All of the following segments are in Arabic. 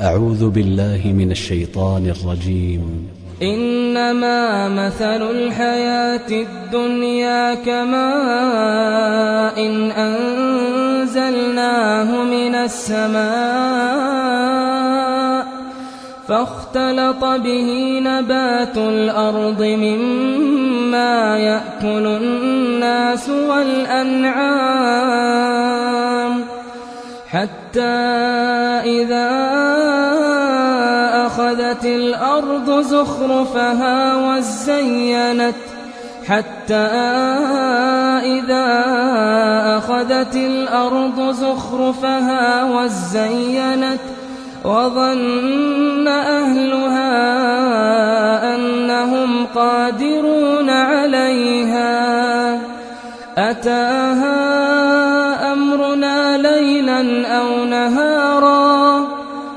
أعوذ بالله من الشيطان الرجيم. إنما مثل الحياة الدنيا كماء إن أنزلناه من السماء فاختلط به نبات الأرض مما يأكل الناس والأنعام حتى إذا أخذت الأرض زخرفها وزينت حتى إذا أخذت الأرض زخرفها وزينت وظن أهلها أنهم قادرون عليها. أتاها أمرنا ليلا أو نهارا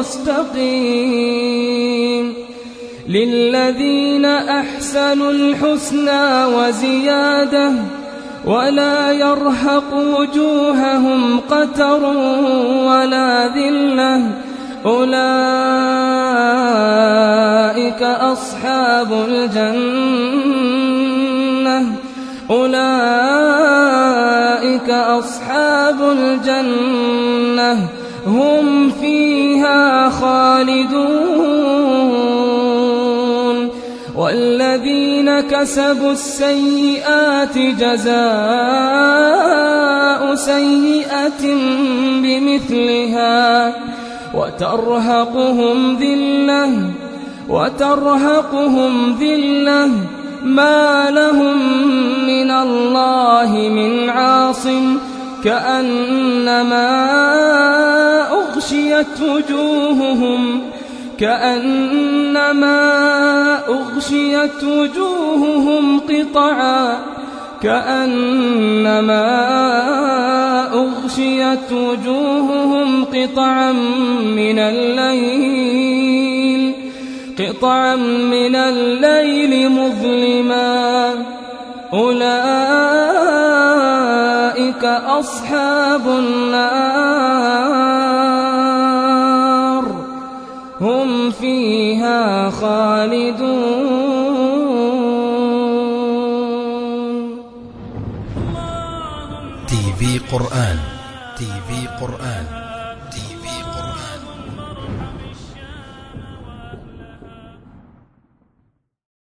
مستقيم للذين أحسنوا الحسنى وزيادة ولا يرهق وجوههم قتر ولا ذلة. أولئك أصحاب الجنة. أولئك أصحاب الجنة. هم فيها خالدون. والذين كسبوا السيئات جزاء سيئة بمثلها وترهقهم ذلة وترهقهم ذلة. ما لهم من الله من عاصم كأنما أغشيت وجوههم كأنما أغشيت وجوههم قطعا كأنما أغشيت وجوههم قطعا من الليل قطعا من الليل مظلما أولئك أصحاب النار هم فيها خالدون. تي في قرآن. تي في قرآن.